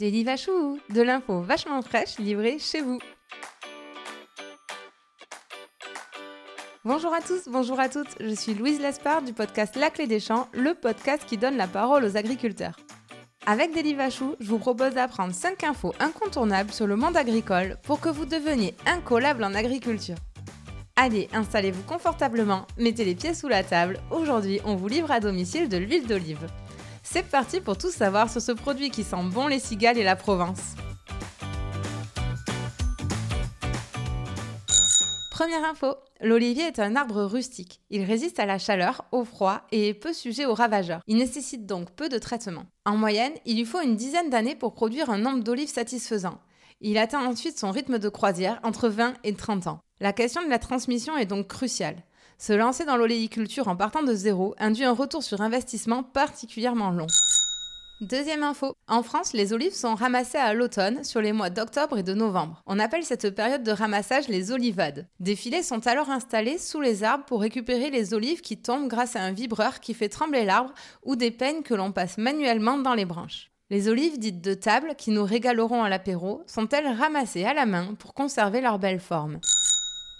Vachou, de l'info vachement fraîche livrée chez vous. Bonjour à tous, bonjour à toutes, je suis Louise Lespard du podcast La Clé des Champs, le podcast qui donne la parole aux agriculteurs. Avec Daily Vachou, je vous propose d'apprendre 5 infos incontournables sur le monde agricole pour que vous deveniez incollable en agriculture. Allez, installez-vous confortablement, mettez les pieds sous la table. Aujourd'hui, on vous livre à domicile de l'huile d'olive. C'est parti pour tout savoir sur ce produit qui sent bon les cigales et la Provence. Première info, l'olivier est un arbre rustique. Il résiste à la chaleur, au froid et est peu sujet aux ravageurs. Il nécessite donc peu de traitement. En moyenne, il lui faut une dizaine d'années pour produire un nombre d'olives satisfaisant. Il atteint ensuite son rythme de croisière entre 20 et 30 ans. La question de la transmission est donc cruciale. Se lancer dans l'oléiculture en partant de zéro induit un retour sur investissement particulièrement long. Deuxième info. En France, les olives sont ramassées à l'automne sur les mois d'octobre et de novembre. On appelle cette période de ramassage les olivades. Des filets sont alors installés sous les arbres pour récupérer les olives qui tombent grâce à un vibreur qui fait trembler l'arbre ou des peignes que l'on passe manuellement dans les branches. Les olives dites de table, qui nous régaleront à l'apéro, sont-elles ramassées à la main pour conserver leur belle forme?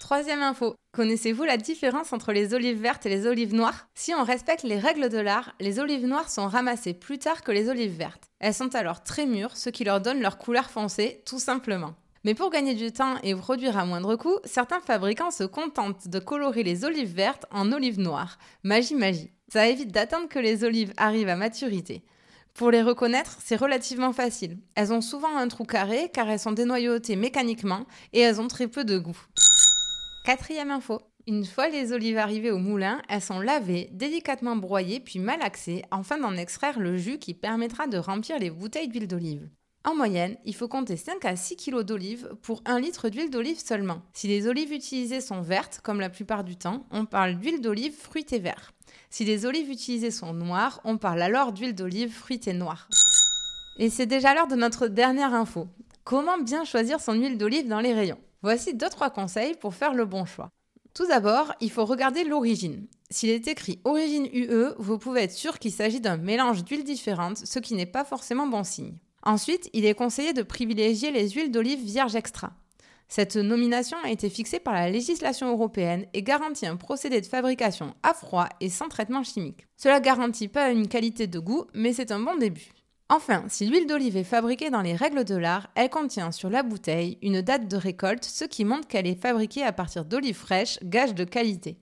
Troisième info. Connaissez-vous la différence entre les olives vertes et les olives noires? Si on respecte les règles de l'art, les olives noires sont ramassées plus tard que les olives vertes. Elles sont alors très mûres, ce qui leur donne leur couleur foncée, tout simplement. Mais pour gagner du temps et produire à moindre coût, certains fabricants se contentent de colorer les olives vertes en olives noires. Magie, magie. Ça évite d'attendre que les olives arrivent à maturité. Pour les reconnaître, c'est relativement facile. Elles ont souvent un trou carré car elles sont dénoyautées mécaniquement et elles ont très peu de goût. Quatrième info. Une fois les olives arrivées au moulin, elles sont lavées, délicatement broyées puis malaxées afin d'en extraire le jus qui permettra de remplir les bouteilles d'huile d'olive. En moyenne, il faut compter 5 à 6 kg d'olive pour 1 litre d'huile d'olive seulement. Si les olives utilisées sont vertes, comme la plupart du temps, on parle d'huile d'olive fruitée vert. Si les olives utilisées sont noires, on parle alors d'huile d'olive fruitée noire. Et c'est déjà l'heure de notre dernière info. Comment bien choisir son huile d'olive dans les rayons? Voici 2-3 conseils pour faire le bon choix. Tout d'abord, il faut regarder l'origine. S'il est écrit origine UE, vous pouvez être sûr qu'il s'agit d'un mélange d'huiles différentes, ce qui n'est pas forcément bon signe. Ensuite, il est conseillé de privilégier les huiles d'olive vierge extra. Cette nomination a été fixée par la législation européenne et garantit un procédé de fabrication à froid et sans traitement chimique. Cela garantit pas une qualité de goût, mais c'est un bon début. Enfin, si l'huile d'olive est fabriquée dans les règles de l'art, elle contient sur la bouteille une date de récolte, ce qui montre qu'elle est fabriquée à partir d'olives fraîches, gage de qualité.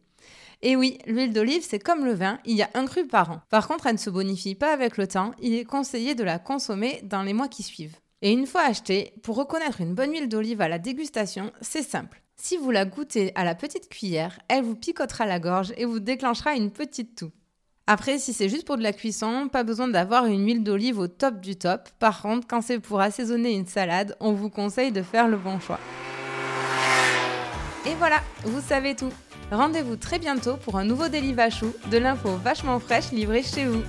Et oui, l'huile d'olive, c'est comme le vin, il y a un cru par an. Par contre, elle ne se bonifie pas avec le temps, il est conseillé de la consommer dans les mois qui suivent. Et une fois achetée, pour reconnaître une bonne huile d'olive à la dégustation, c'est simple. Si vous la goûtez à la petite cuillère, elle vous picotera la gorge et vous déclenchera une petite toux. Après, si c'est juste pour de la cuisson, pas besoin d'avoir une huile d'olive au top du top. Par contre, quand c'est pour assaisonner une salade, on vous conseille de faire le bon choix. Et voilà, vous savez tout. Rendez-vous très bientôt pour un nouveau Daily Vachou, de l'info vachement fraîche livrée chez vous.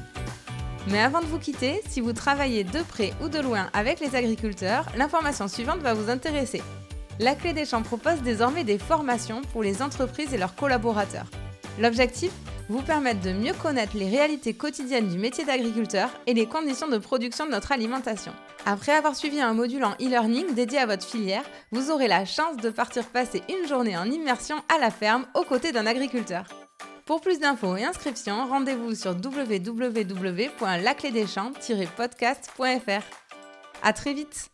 Mais avant de vous quitter, si vous travaillez de près ou de loin avec les agriculteurs, l'information suivante va vous intéresser. La Clé des Champs propose désormais des formations pour les entreprises et leurs collaborateurs. L'objectif? Vous permettre de mieux connaître les réalités quotidiennes du métier d'agriculteur et les conditions de production de notre alimentation. Après avoir suivi un module en e-learning dédié à votre filière, vous aurez la chance de partir passer une journée en immersion à la ferme aux côtés d'un agriculteur. Pour plus d'infos et inscriptions, rendez-vous sur www.laclédeschamps-podcast.fr. À très vite